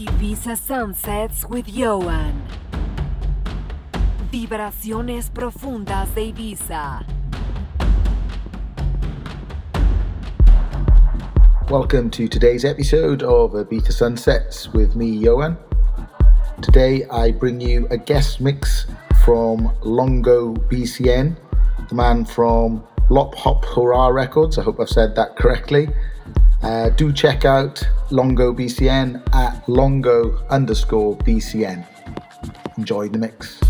Ibiza Sunsets with Ioan. Vibraciones profundas de Ibiza. Welcome to today's episode of Ibiza Sunsets with me, Ioan. Today I bring you a guest mix from Longo BCN, the man from Lop Hop Hurrah Records. I hope I've said that correctly. Uh, do check out Longo BCN at Longo underscore BCN. Enjoy the mix.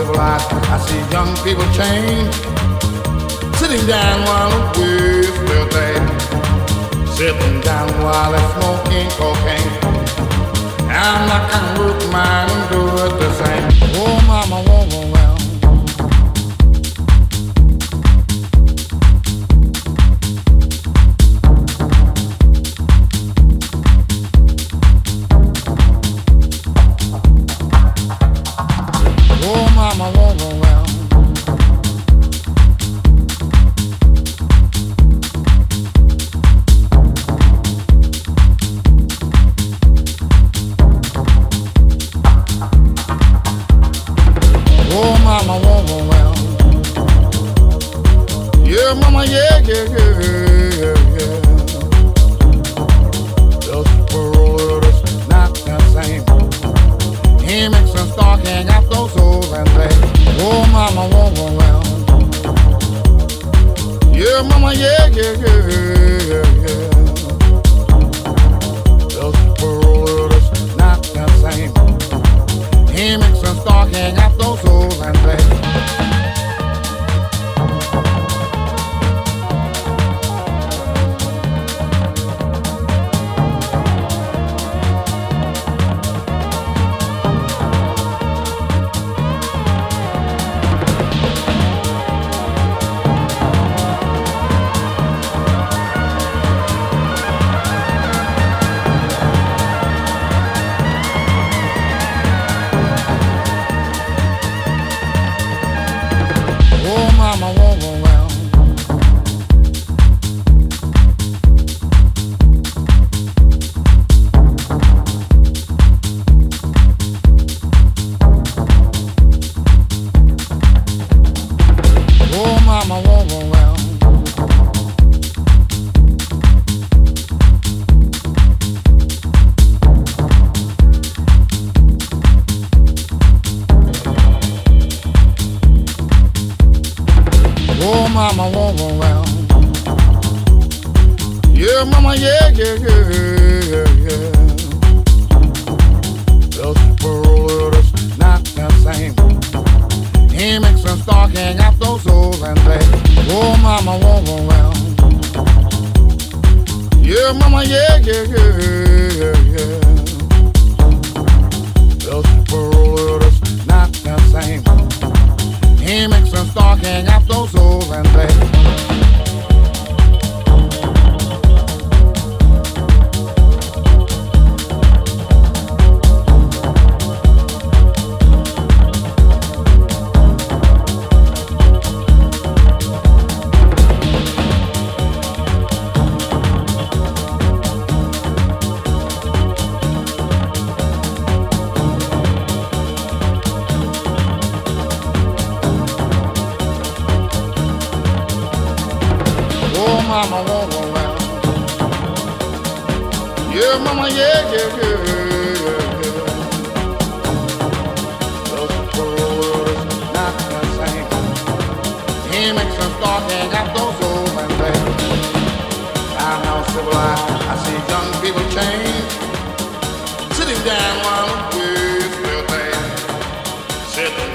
civilized. I see young people change, sitting down while with their thing, sitting down while they're smoking cocaine. I'm not gonna work mine and do it the same. Oh, mama, woman.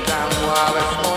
tan suaves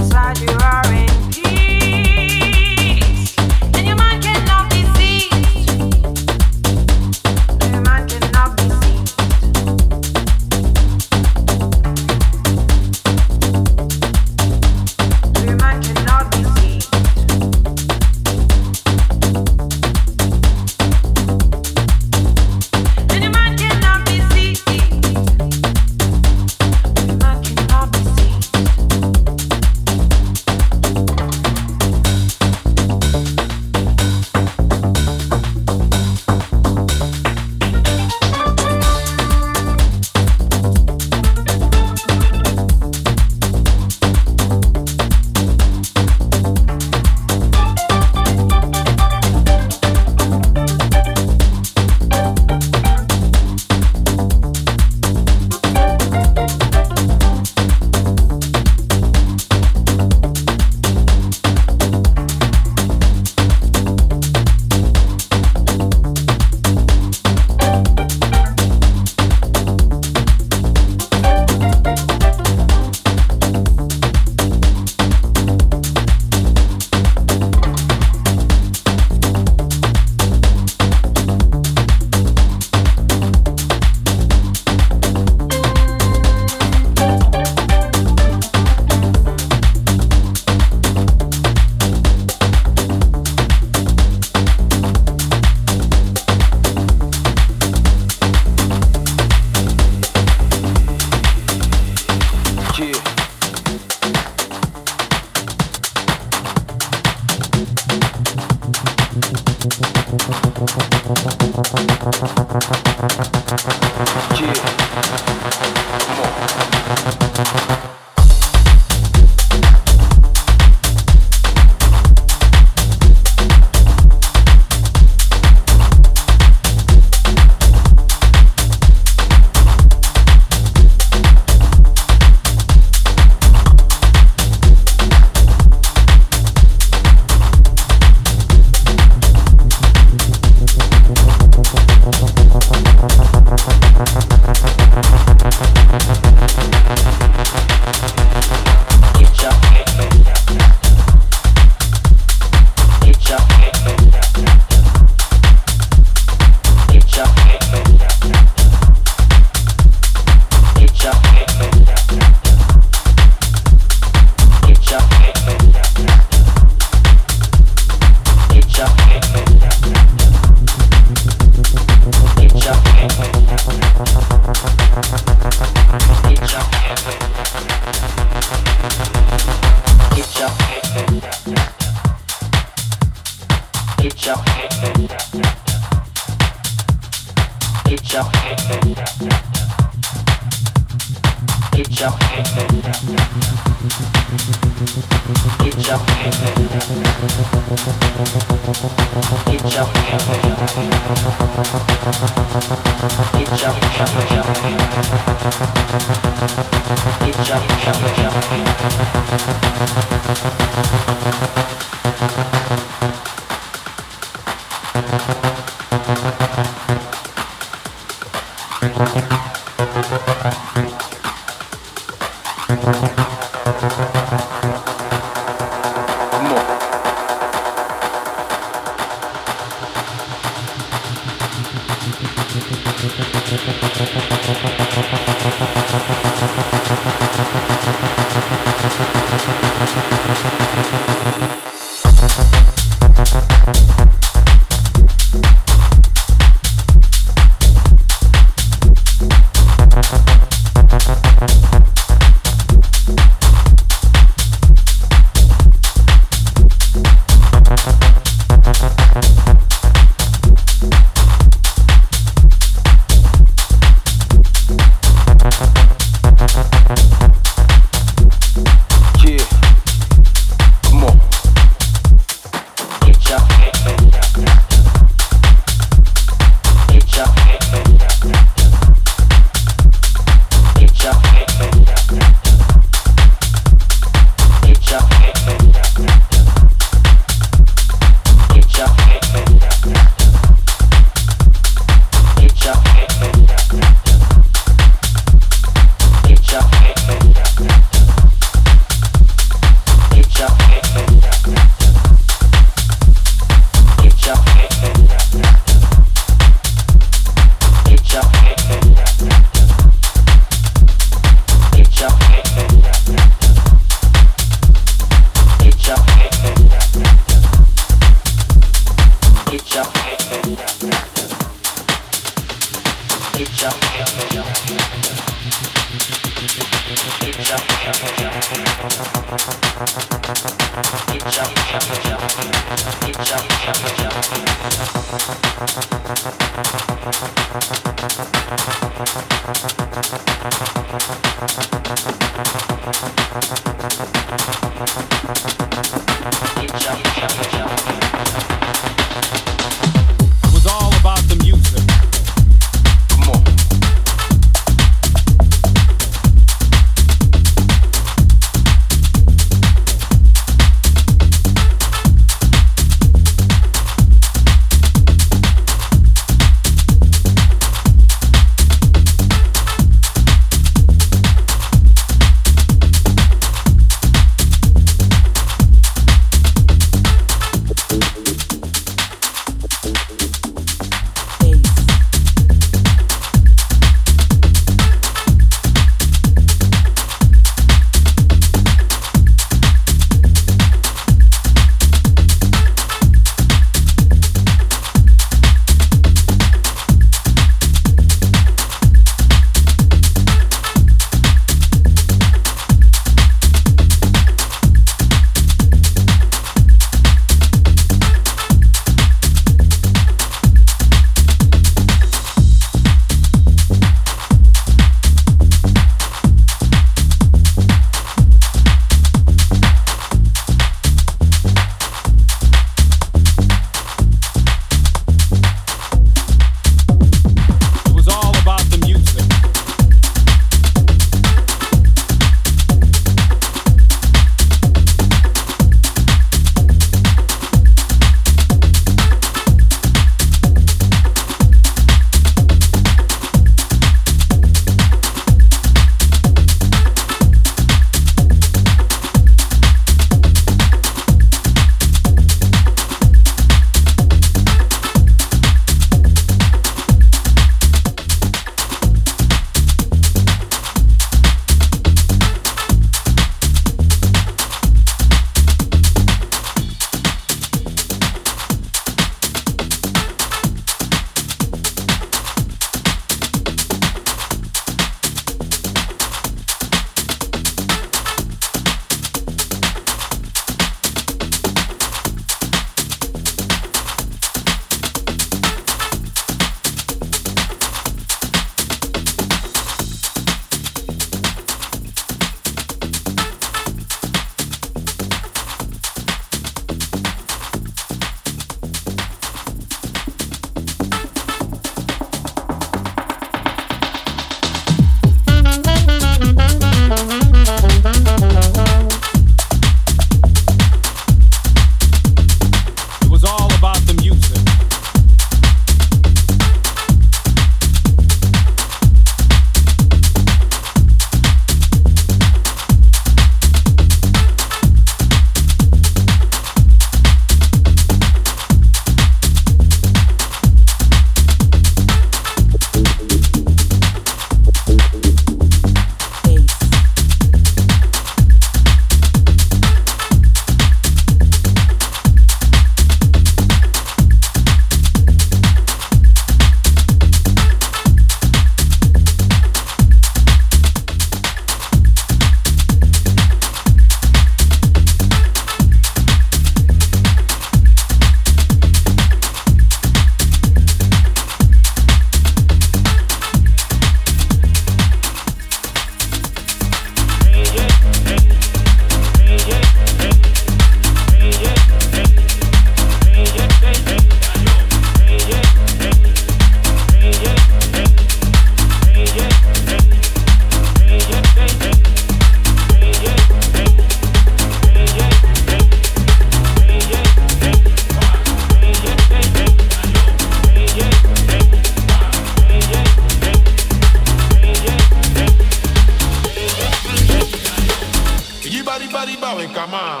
bari bari ba ven camá,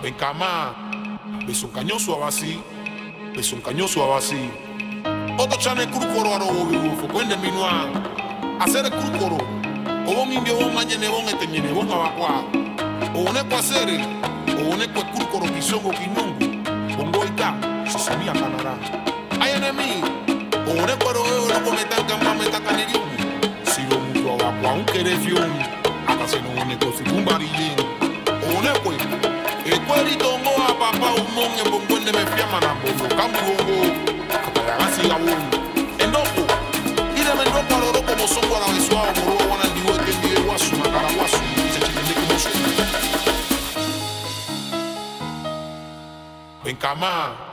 ven ves un cañón suave así, un cañón suave así. Otro chane crucoro aro de minua, hacer el crucoro, o bon imbio bon mañene bon eteñene bon abacua, o un eco hacer, o un eco crucoro quisongo quinongo, bongo ita, se sabía canará. Ay enemigo, o un eco aro obigo, lo cometan camá, metacanerium, si lo mucho abacua, un querefium haciendo un negocio pues. el cuerito no a papá un mon en bongo en me cambio loco, y de para como son por lo que guasu, una cara camar.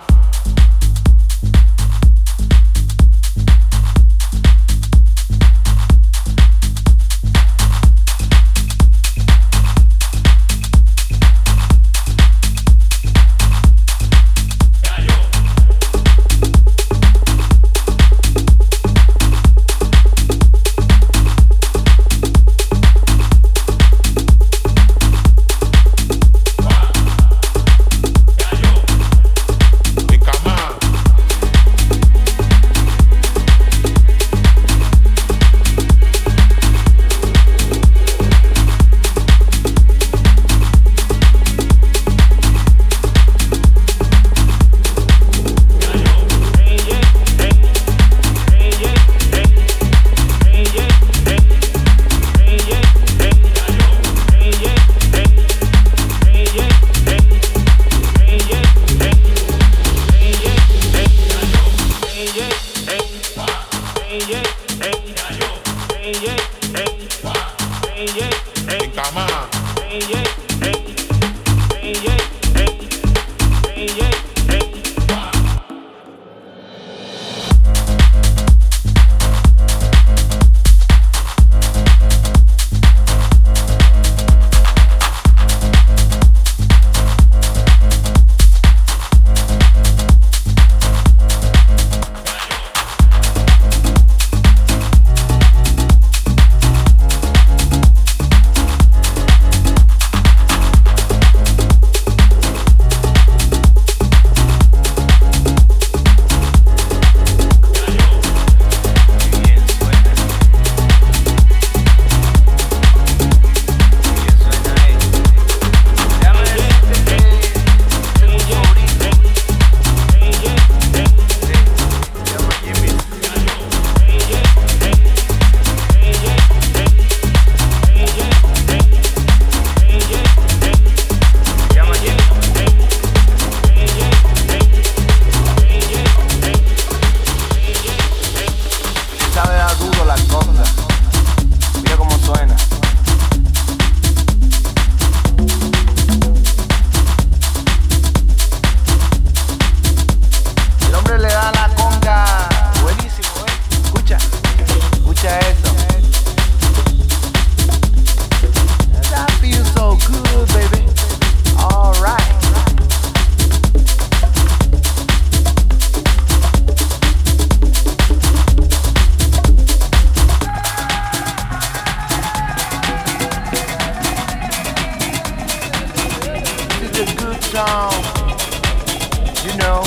you know.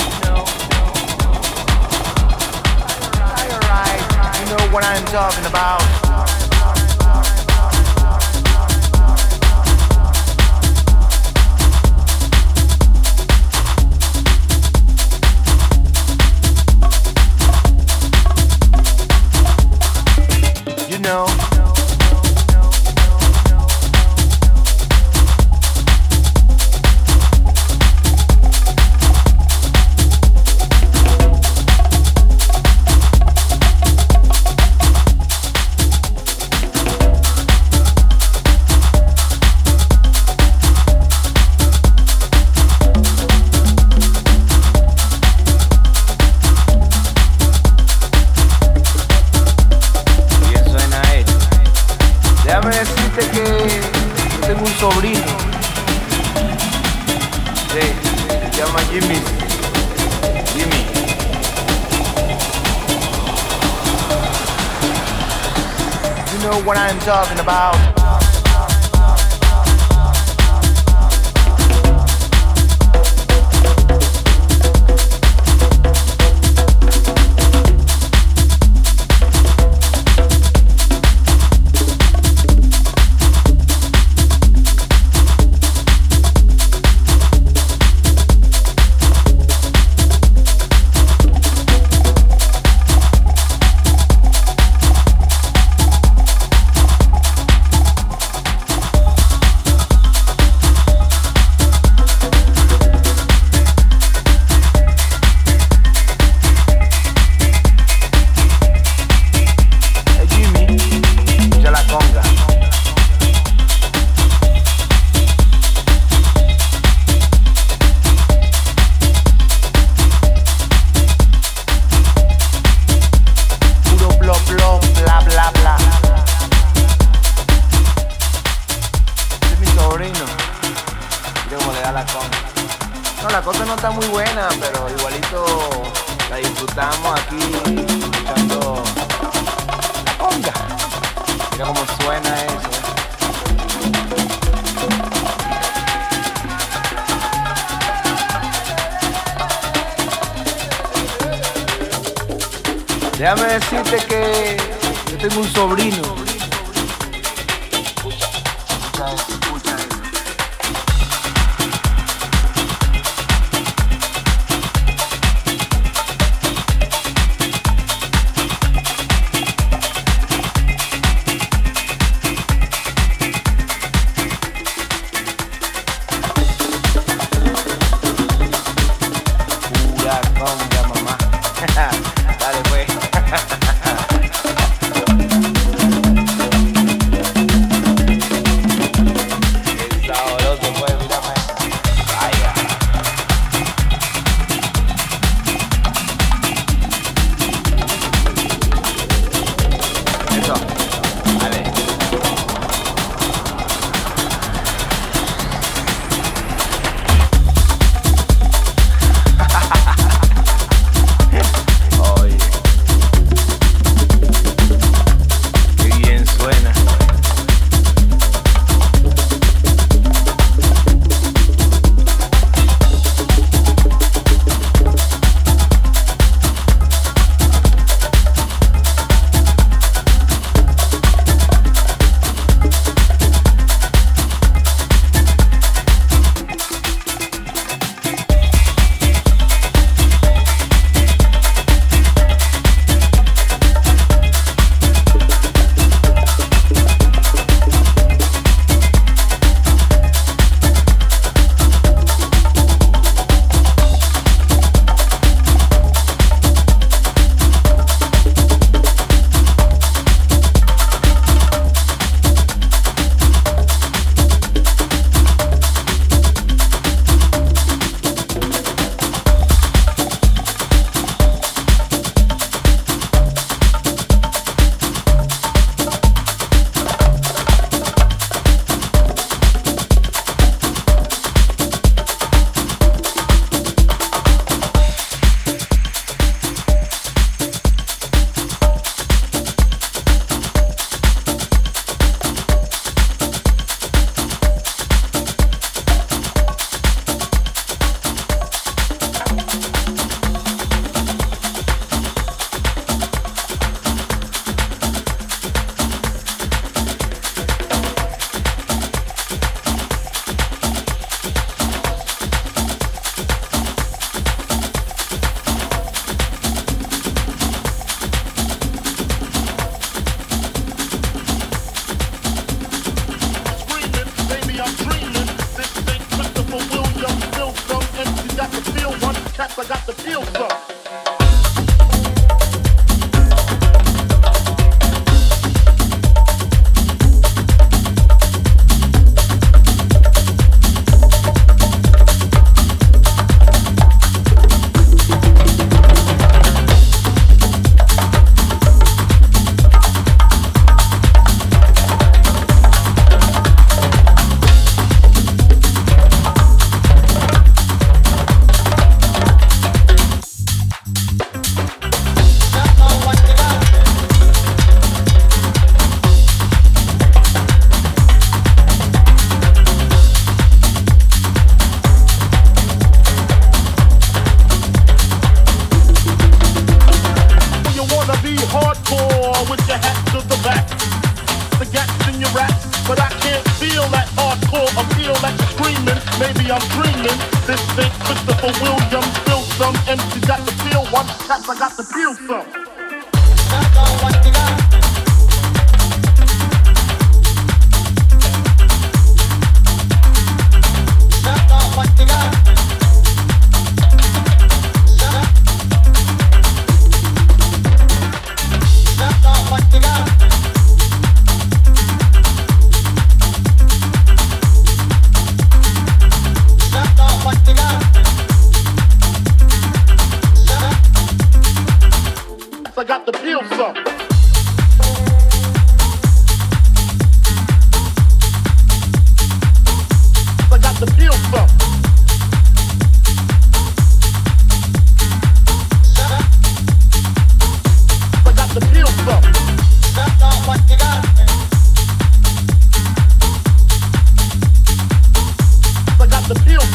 Alright, you know what I'm talking about.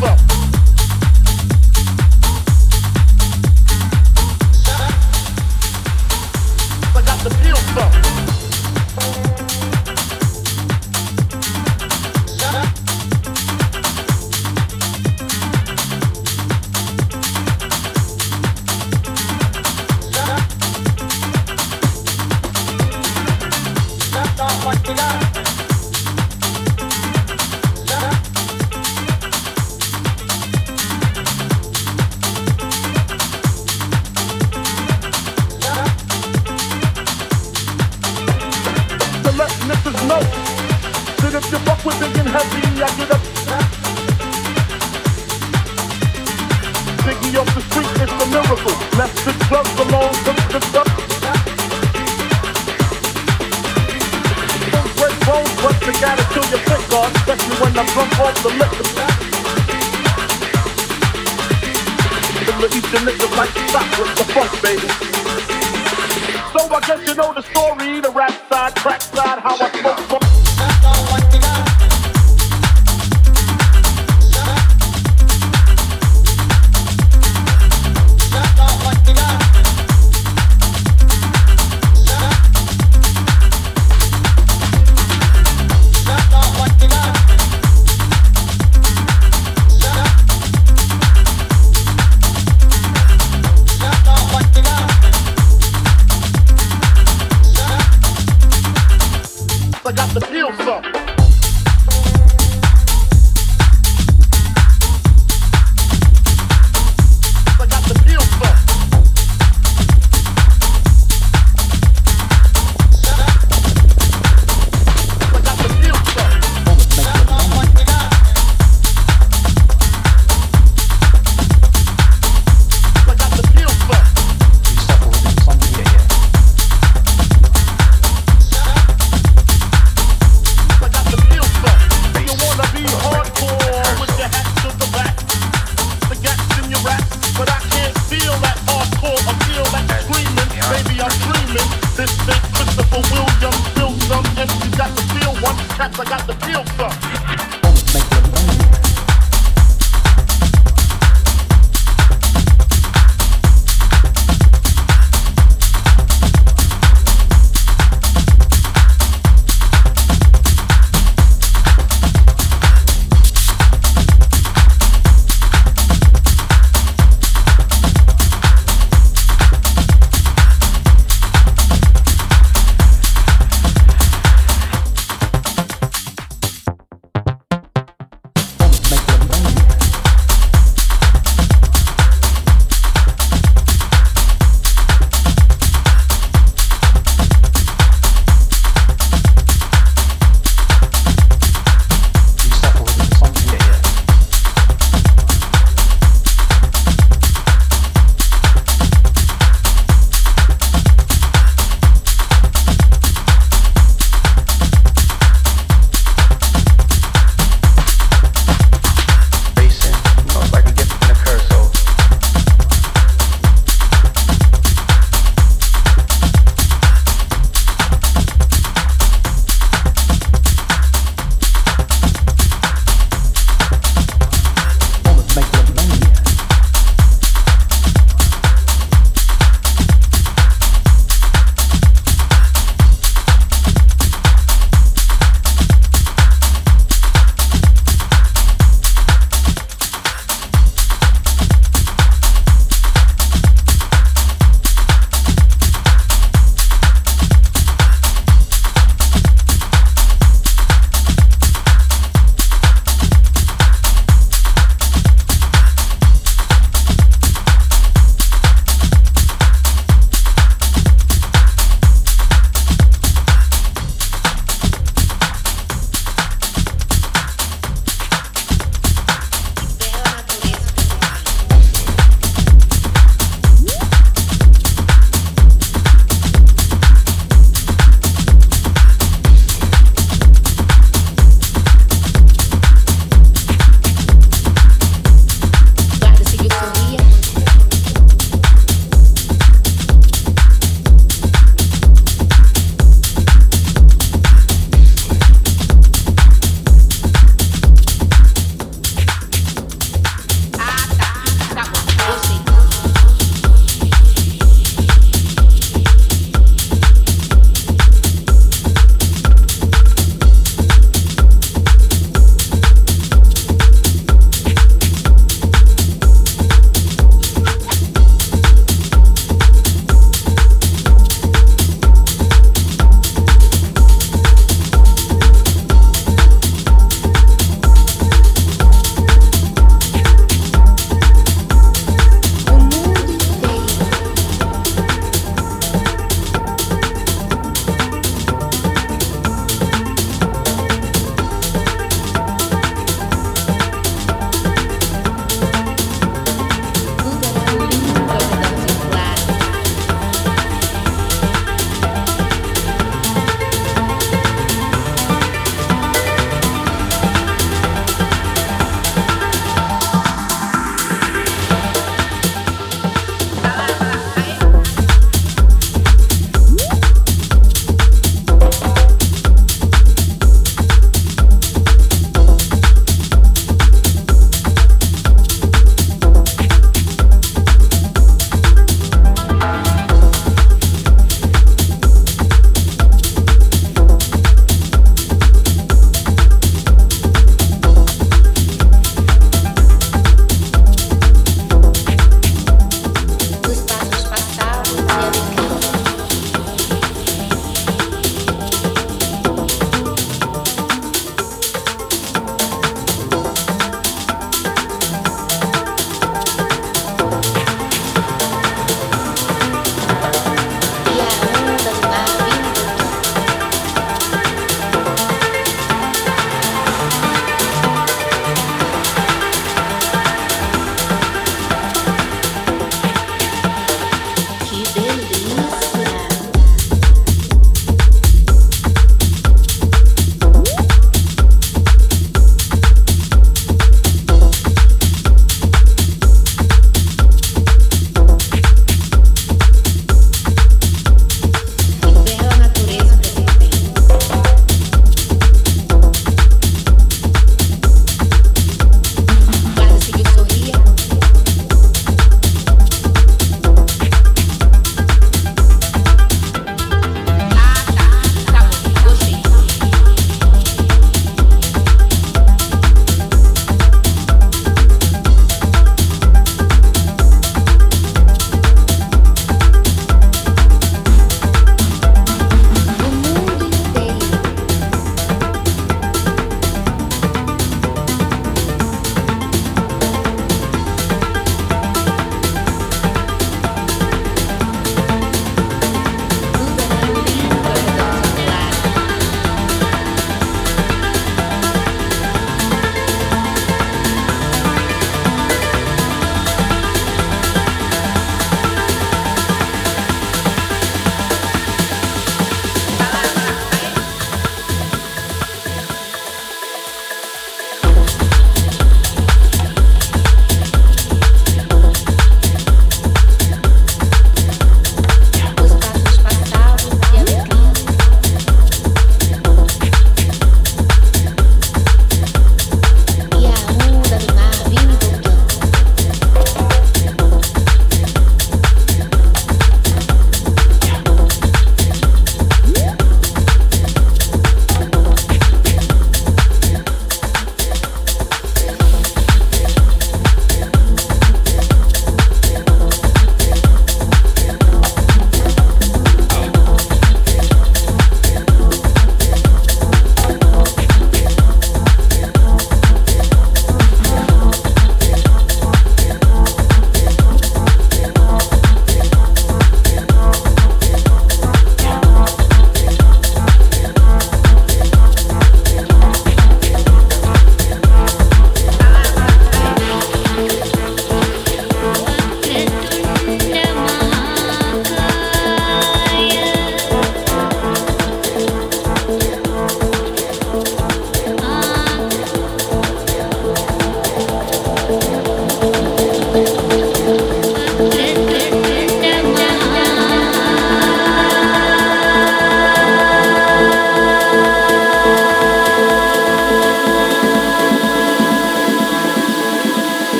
fuck.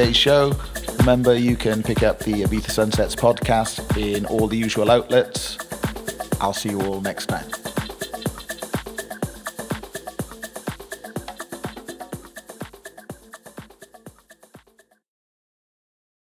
Today's show. Remember, you can pick up the Ibiza Sunsets podcast in all the usual outlets. I'll see you all next time.